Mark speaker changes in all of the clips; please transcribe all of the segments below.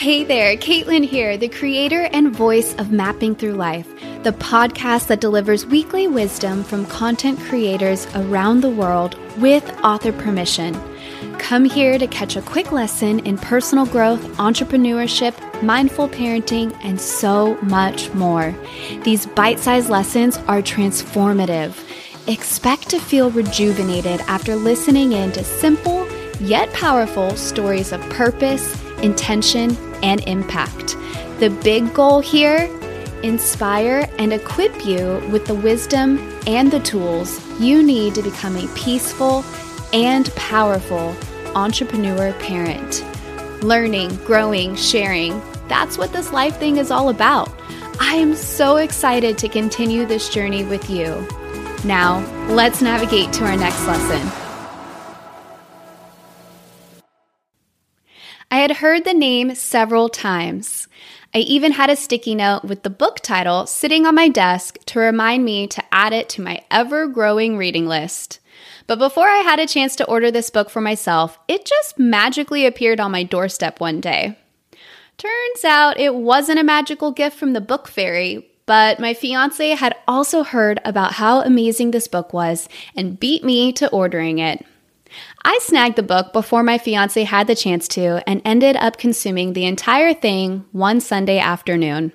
Speaker 1: Hey there, Caitlin here, the creator and voice of Mapping Through Life, the podcast that delivers weekly wisdom from content creators around the world with author permission. Come here to catch a quick lesson in personal growth, entrepreneurship, mindful parenting, and so much more. These bite sized lessons are transformative. Expect to feel rejuvenated after listening in to simple yet powerful stories of purpose, intention, and impact. The big goal here inspire and equip you with the wisdom and the tools you need to become a peaceful and powerful entrepreneur parent. Learning, growing, sharing that's what this life thing is all about. I am so excited to continue this journey with you. Now, let's navigate to our next lesson. Had heard the name several times. I even had a sticky note with the book title sitting on my desk to remind me to add it to my ever growing reading list. But before I had a chance to order this book for myself, it just magically appeared on my doorstep one day. Turns out it wasn't a magical gift from the book fairy, but my fiance had also heard about how amazing this book was and beat me to ordering it. I snagged the book before my fiance had the chance to and ended up consuming the entire thing one Sunday afternoon.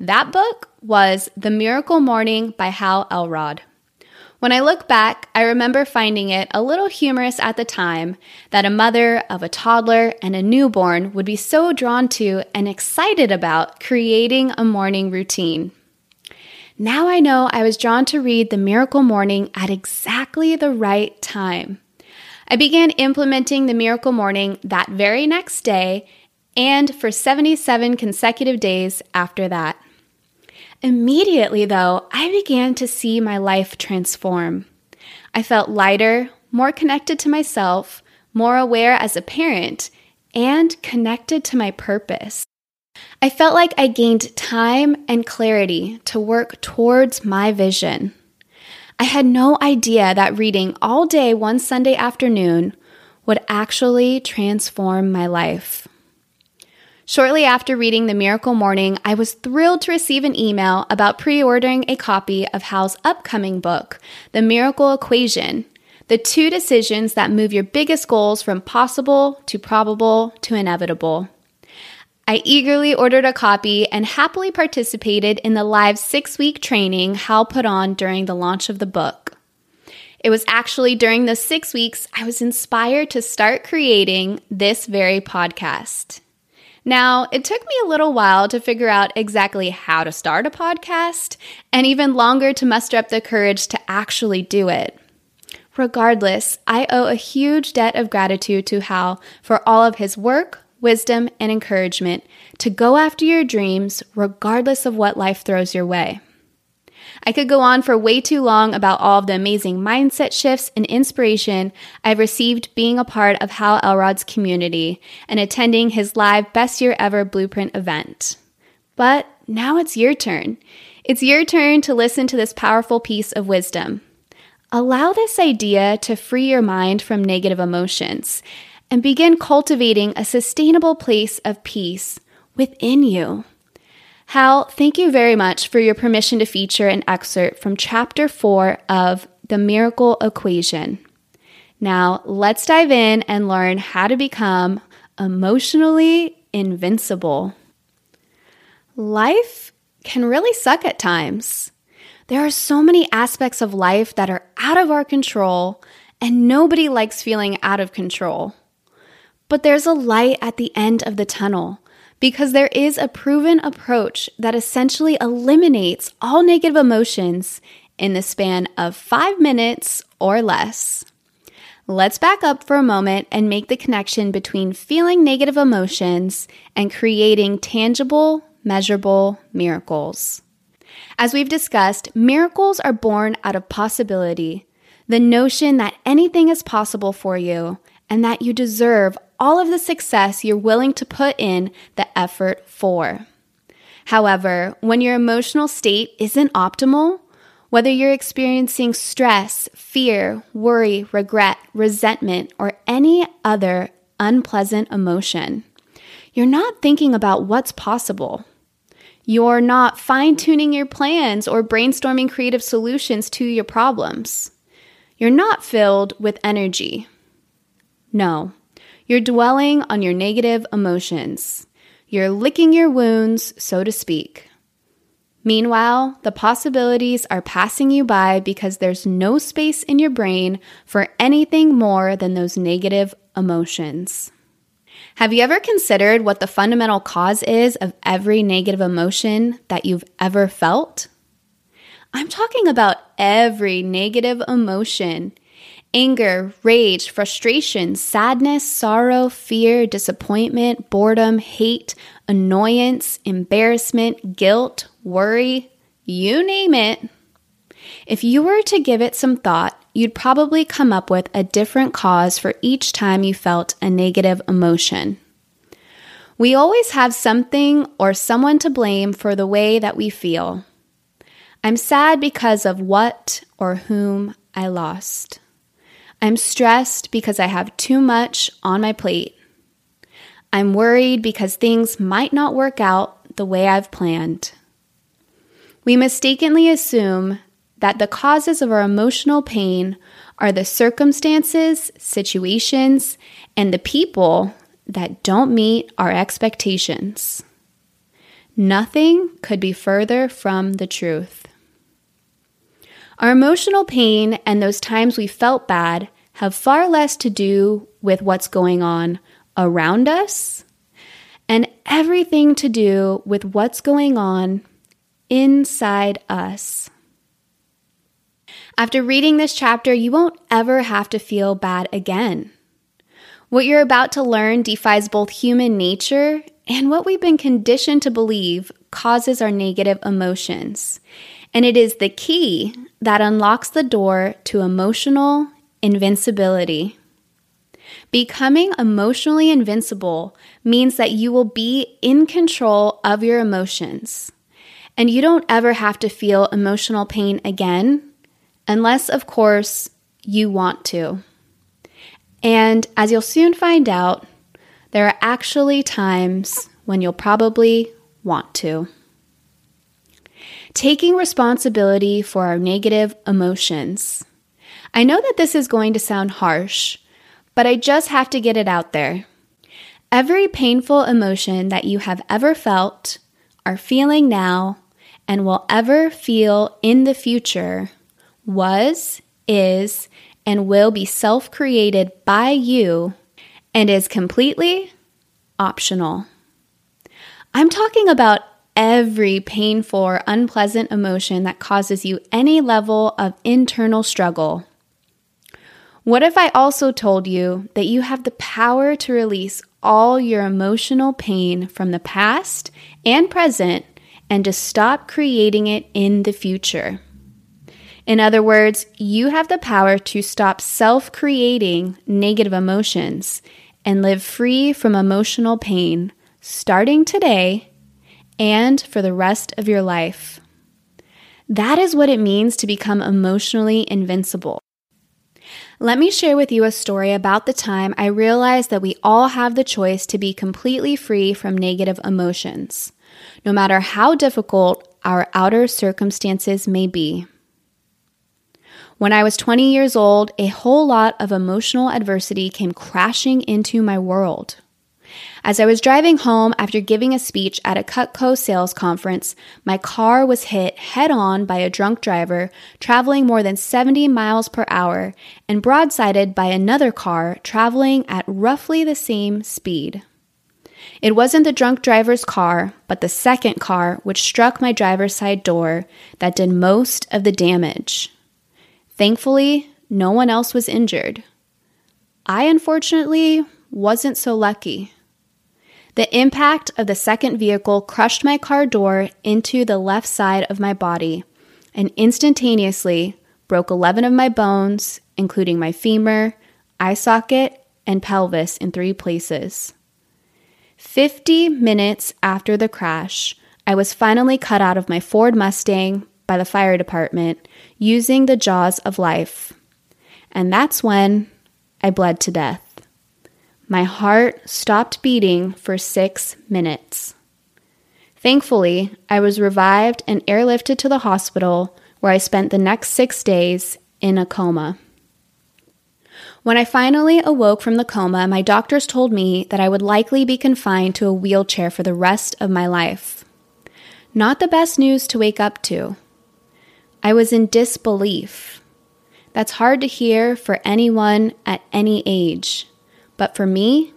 Speaker 1: That book was The Miracle Morning by Hal Elrod. When I look back, I remember finding it a little humorous at the time that a mother of a toddler and a newborn would be so drawn to and excited about creating a morning routine. Now I know I was drawn to read The Miracle Morning at exactly the right time. I began implementing the miracle morning that very next day and for 77 consecutive days after that. Immediately, though, I began to see my life transform. I felt lighter, more connected to myself, more aware as a parent, and connected to my purpose. I felt like I gained time and clarity to work towards my vision. I had no idea that reading all day one Sunday afternoon would actually transform my life. Shortly after reading The Miracle Morning, I was thrilled to receive an email about pre ordering a copy of Hal's upcoming book, The Miracle Equation The Two Decisions That Move Your Biggest Goals from Possible to Probable to Inevitable. I eagerly ordered a copy and happily participated in the live six week training Hal put on during the launch of the book. It was actually during those six weeks I was inspired to start creating this very podcast. Now, it took me a little while to figure out exactly how to start a podcast, and even longer to muster up the courage to actually do it. Regardless, I owe a huge debt of gratitude to Hal for all of his work, wisdom, and encouragement to go after your dreams regardless of what life throws your way. I could go on for way too long about all of the amazing mindset shifts and inspiration I've received being a part of Hal Elrod's community and attending his live Best Year Ever Blueprint event. But now it's your turn. It's your turn to listen to this powerful piece of wisdom. Allow this idea to free your mind from negative emotions and begin cultivating a sustainable place of peace within you. Hal, thank you very much for your permission to feature an excerpt from chapter four of The Miracle Equation. Now, let's dive in and learn how to become emotionally invincible. Life can really suck at times. There are so many aspects of life that are out of our control, and nobody likes feeling out of control. But there's a light at the end of the tunnel because there is a proven approach that essentially eliminates all negative emotions in the span of five minutes or less. Let's back up for a moment and make the connection between feeling negative emotions and creating tangible, measurable miracles. As we've discussed, miracles are born out of possibility, the notion that anything is possible for you and that you deserve all of the success you're willing to put in the effort for. However, when your emotional state isn't optimal, whether you're experiencing stress, fear, worry, regret, resentment, or any other unpleasant emotion, you're not thinking about what's possible. You're not fine tuning your plans or brainstorming creative solutions to your problems. You're not filled with energy. No, you're dwelling on your negative emotions. You're licking your wounds, so to speak. Meanwhile, the possibilities are passing you by because there's no space in your brain for anything more than those negative emotions. Have you ever considered what the fundamental cause is of every negative emotion that you've ever felt? I'm talking about every negative emotion anger, rage, frustration, sadness, sorrow, fear, disappointment, boredom, hate, annoyance, embarrassment, guilt, worry you name it. If you were to give it some thought, you'd probably come up with a different cause for each time you felt a negative emotion. We always have something or someone to blame for the way that we feel. I'm sad because of what or whom I lost. I'm stressed because I have too much on my plate. I'm worried because things might not work out the way I've planned. We mistakenly assume that the causes of our emotional pain are the circumstances, situations, and the people that don't meet our expectations. Nothing could be further from the truth. Our emotional pain and those times we felt bad have far less to do with what's going on around us and everything to do with what's going on inside us. After reading this chapter, you won't ever have to feel bad again. What you're about to learn defies both human nature and what we've been conditioned to believe causes our negative emotions. And it is the key that unlocks the door to emotional invincibility. Becoming emotionally invincible means that you will be in control of your emotions. And you don't ever have to feel emotional pain again unless, of course, you want to. And as you'll soon find out, there are actually times when you'll probably want to. Taking responsibility for our negative emotions. I know that this is going to sound harsh, but I just have to get it out there. Every painful emotion that you have ever felt, are feeling now, and will ever feel in the future was, is, and will be self created by you and is completely optional. I'm talking about every painful or unpleasant emotion that causes you any level of internal struggle. What if I also told you that you have the power to release all your emotional pain from the past and present and to stop creating it in the future? In other words, you have the power to stop self creating negative emotions and live free from emotional pain starting today and for the rest of your life. That is what it means to become emotionally invincible. Let me share with you a story about the time I realized that we all have the choice to be completely free from negative emotions, no matter how difficult our outer circumstances may be. When I was 20 years old, a whole lot of emotional adversity came crashing into my world. As I was driving home after giving a speech at a Cutco sales conference, my car was hit head on by a drunk driver traveling more than 70 miles per hour and broadsided by another car traveling at roughly the same speed. It wasn't the drunk driver's car, but the second car, which struck my driver's side door, that did most of the damage. Thankfully, no one else was injured. I unfortunately wasn't so lucky. The impact of the second vehicle crushed my car door into the left side of my body and instantaneously broke 11 of my bones, including my femur, eye socket, and pelvis in three places. 50 minutes after the crash, I was finally cut out of my Ford Mustang by the fire department using the jaws of life. And that's when I bled to death. My heart stopped beating for six minutes. Thankfully, I was revived and airlifted to the hospital where I spent the next six days in a coma. When I finally awoke from the coma, my doctors told me that I would likely be confined to a wheelchair for the rest of my life. Not the best news to wake up to. I was in disbelief. That's hard to hear for anyone at any age. But for me,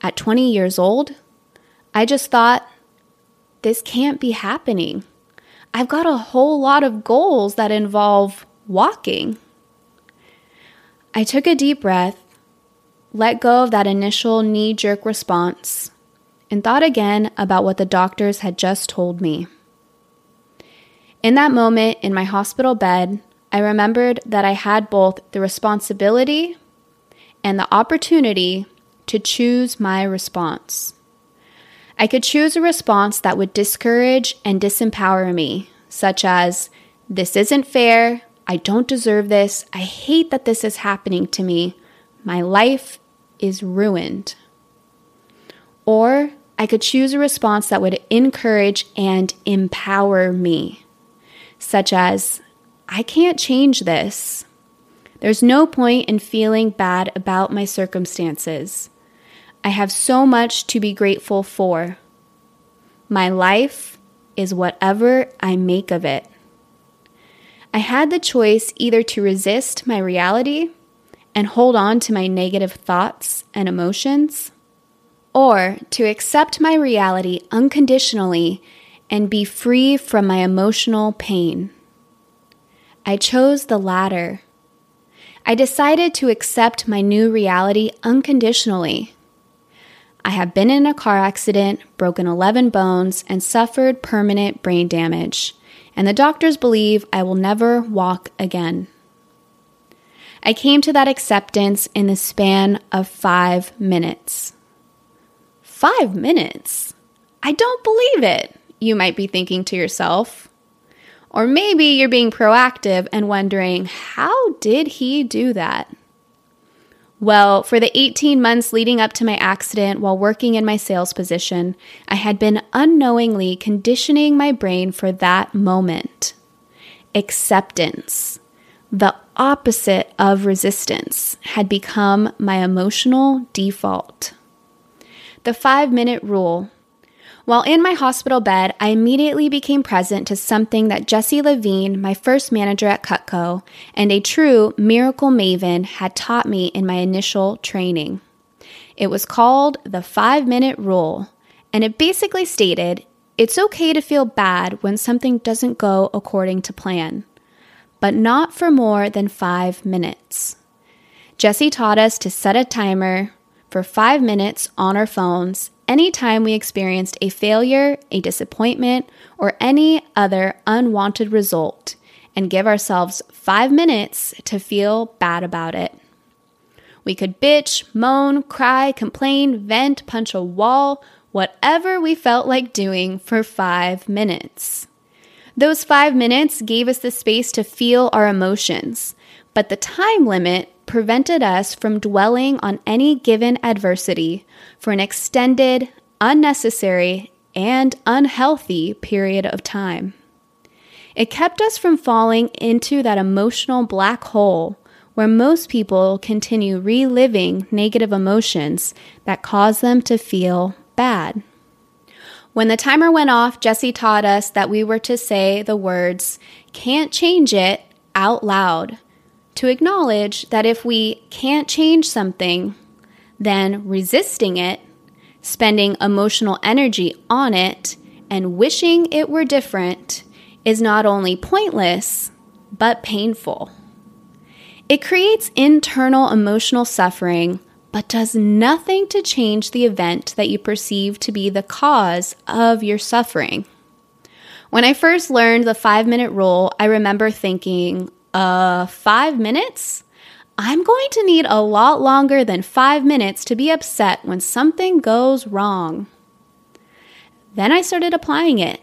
Speaker 1: at 20 years old, I just thought, this can't be happening. I've got a whole lot of goals that involve walking. I took a deep breath, let go of that initial knee jerk response, and thought again about what the doctors had just told me. In that moment in my hospital bed, I remembered that I had both the responsibility and the opportunity to choose my response. I could choose a response that would discourage and disempower me, such as, This isn't fair. I don't deserve this. I hate that this is happening to me. My life is ruined. Or I could choose a response that would encourage and empower me, such as, I can't change this. There's no point in feeling bad about my circumstances. I have so much to be grateful for. My life is whatever I make of it. I had the choice either to resist my reality and hold on to my negative thoughts and emotions, or to accept my reality unconditionally and be free from my emotional pain. I chose the latter. I decided to accept my new reality unconditionally I have been in a car accident, broken 11 bones, and suffered permanent brain damage, and the doctors believe I will never walk again. I came to that acceptance in the span of five minutes. Five minutes? I don't believe it, you might be thinking to yourself. Or maybe you're being proactive and wondering, how did he do that? Well, for the 18 months leading up to my accident while working in my sales position, I had been unknowingly conditioning my brain for that moment. Acceptance, the opposite of resistance, had become my emotional default. The five minute rule while in my hospital bed, I immediately became present to something that Jesse Levine, my first manager at Cutco, and a true miracle maven had taught me in my initial training. It was called the five minute rule, and it basically stated it's okay to feel bad when something doesn't go according to plan, but not for more than five minutes. Jesse taught us to set a timer for five minutes on our phones anytime we experienced a failure, a disappointment, or any other unwanted result, and give ourselves five minutes to feel bad about it. We could bitch, moan, cry, complain, vent, punch a wall, whatever we felt like doing for five minutes. Those five minutes gave us the space to feel our emotions, but the time limit prevented us from dwelling on any given adversity for an extended, unnecessary, and unhealthy period of time. It kept us from falling into that emotional black hole where most people continue reliving negative emotions that cause them to feel bad. When the timer went off, Jesse taught us that we were to say the words, can't change it, out loud to acknowledge that if we can't change something, then resisting it, spending emotional energy on it, and wishing it were different is not only pointless, but painful. It creates internal emotional suffering, but does nothing to change the event that you perceive to be the cause of your suffering. When I first learned the five minute rule, I remember thinking, uh, five minutes? I'm going to need a lot longer than five minutes to be upset when something goes wrong. Then I started applying it.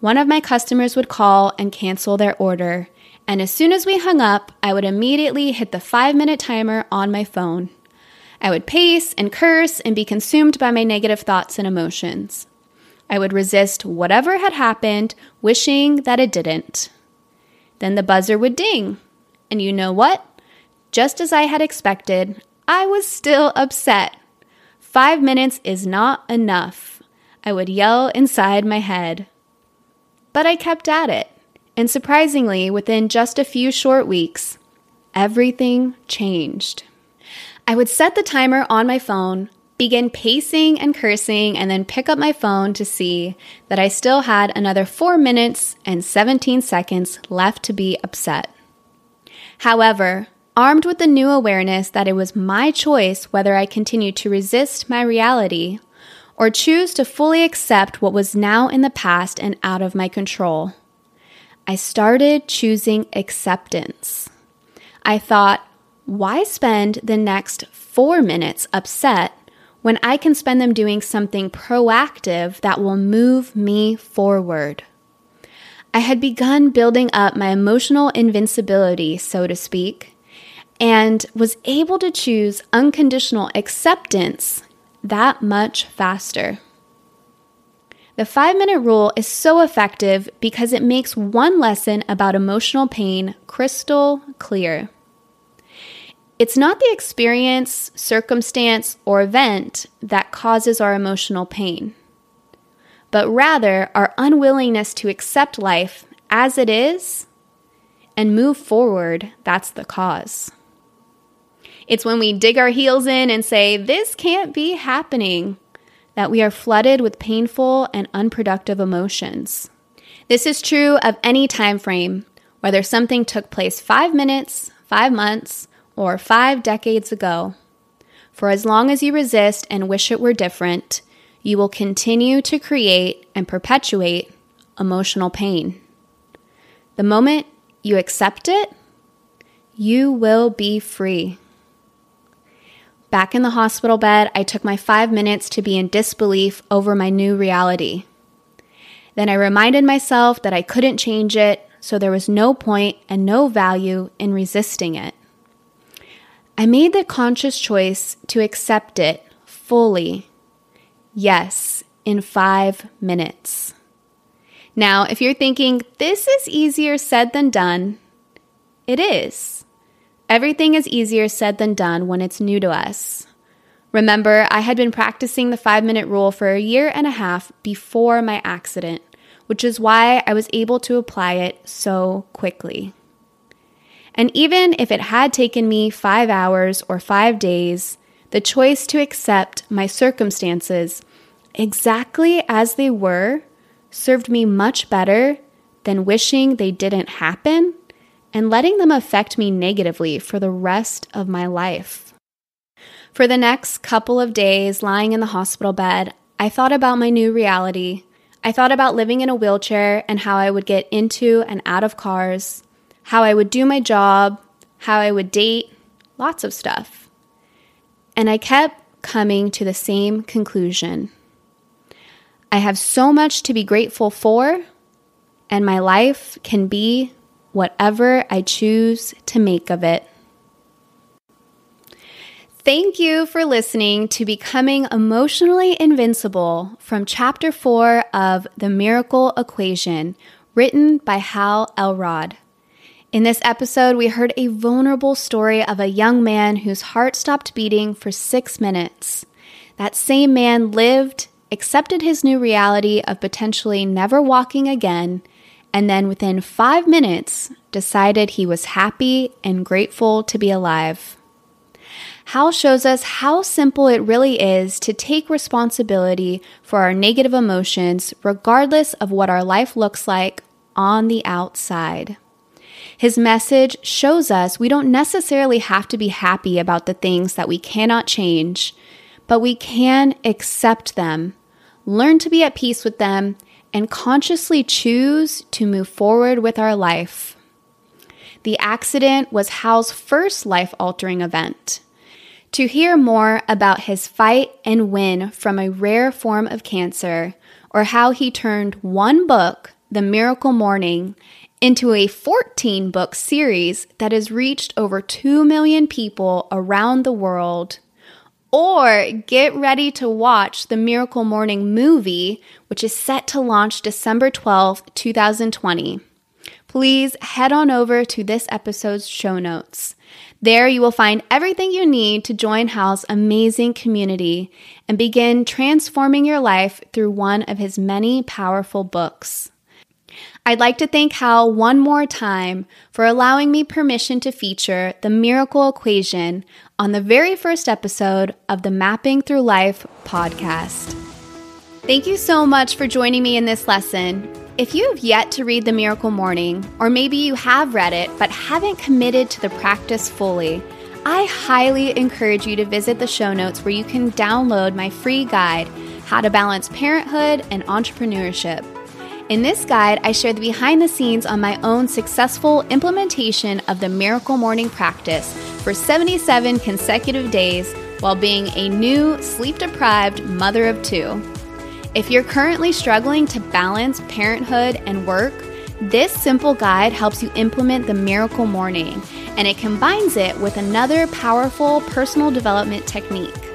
Speaker 1: One of my customers would call and cancel their order, and as soon as we hung up, I would immediately hit the five minute timer on my phone. I would pace and curse and be consumed by my negative thoughts and emotions. I would resist whatever had happened, wishing that it didn't. Then the buzzer would ding. And you know what? Just as I had expected, I was still upset. Five minutes is not enough. I would yell inside my head. But I kept at it. And surprisingly, within just a few short weeks, everything changed. I would set the timer on my phone, begin pacing and cursing, and then pick up my phone to see that I still had another 4 minutes and 17 seconds left to be upset. However, armed with the new awareness that it was my choice whether I continued to resist my reality or choose to fully accept what was now in the past and out of my control. I started choosing acceptance. I thought, why spend the next four minutes upset when I can spend them doing something proactive that will move me forward? I had begun building up my emotional invincibility, so to speak, and was able to choose unconditional acceptance that much faster. The five minute rule is so effective because it makes one lesson about emotional pain crystal clear. It's not the experience, circumstance, or event that causes our emotional pain, but rather our unwillingness to accept life as it is and move forward that's the cause. It's when we dig our heels in and say, This can't be happening that we are flooded with painful and unproductive emotions. This is true of any time frame, whether something took place 5 minutes, 5 months, or 5 decades ago. For as long as you resist and wish it were different, you will continue to create and perpetuate emotional pain. The moment you accept it, you will be free. Back in the hospital bed, I took my five minutes to be in disbelief over my new reality. Then I reminded myself that I couldn't change it, so there was no point and no value in resisting it. I made the conscious choice to accept it fully. Yes, in five minutes. Now, if you're thinking this is easier said than done, it is. Everything is easier said than done when it's new to us. Remember, I had been practicing the five minute rule for a year and a half before my accident, which is why I was able to apply it so quickly. And even if it had taken me five hours or five days, the choice to accept my circumstances exactly as they were served me much better than wishing they didn't happen and letting them affect me negatively for the rest of my life. For the next couple of days, lying in the hospital bed, I thought about my new reality. I thought about living in a wheelchair and how I would get into and out of cars, how I would do my job, how I would date, lots of stuff. And I kept coming to the same conclusion. I have so much to be grateful for, and my life can be whatever I choose to make of it. Thank you for listening to Becoming Emotionally Invincible from Chapter 4 of The Miracle Equation, written by Hal Elrod. In this episode, we heard a vulnerable story of a young man whose heart stopped beating for six minutes. That same man lived, accepted his new reality of potentially never walking again, and then within five minutes decided he was happy and grateful to be alive. Hal shows us how simple it really is to take responsibility for our negative emotions, regardless of what our life looks like on the outside. His message shows us we don't necessarily have to be happy about the things that we cannot change, but we can accept them, learn to be at peace with them, and consciously choose to move forward with our life. The accident was Hal's first life altering event. To hear more about his fight and win from a rare form of cancer, or how he turned one book, The Miracle Morning, into a 14 book series that has reached over 2 million people around the world, or get ready to watch the Miracle Morning movie, which is set to launch December 12th, 2020. Please head on over to this episode's show notes. There you will find everything you need to join Hal's amazing community and begin transforming your life through one of his many powerful books. I'd like to thank Hal one more time for allowing me permission to feature the miracle equation on the very first episode of the Mapping Through Life podcast. Thank you so much for joining me in this lesson. If you have yet to read The Miracle Morning, or maybe you have read it but haven't committed to the practice fully, I highly encourage you to visit the show notes where you can download my free guide, How to Balance Parenthood and Entrepreneurship. In this guide, I share the behind the scenes on my own successful implementation of the Miracle Morning practice for 77 consecutive days while being a new, sleep deprived mother of two. If you're currently struggling to balance parenthood and work, this simple guide helps you implement the Miracle Morning and it combines it with another powerful personal development technique.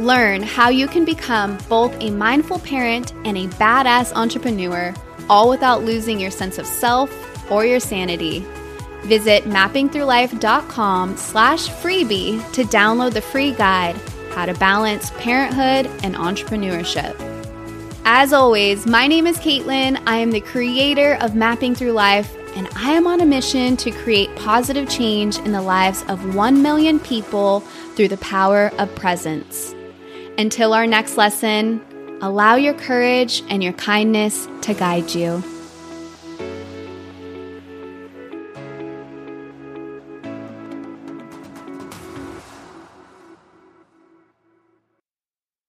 Speaker 1: Learn how you can become both a mindful parent and a badass entrepreneur, all without losing your sense of self or your sanity. Visit mappingthroughlife.com slash freebie to download the free guide, How to Balance Parenthood and Entrepreneurship. As always, my name is Caitlin. I am the creator of Mapping Through Life, and I am on a mission to create positive change in the lives of 1 million people through the power of presence. Until our next lesson, allow your courage and your kindness to guide you.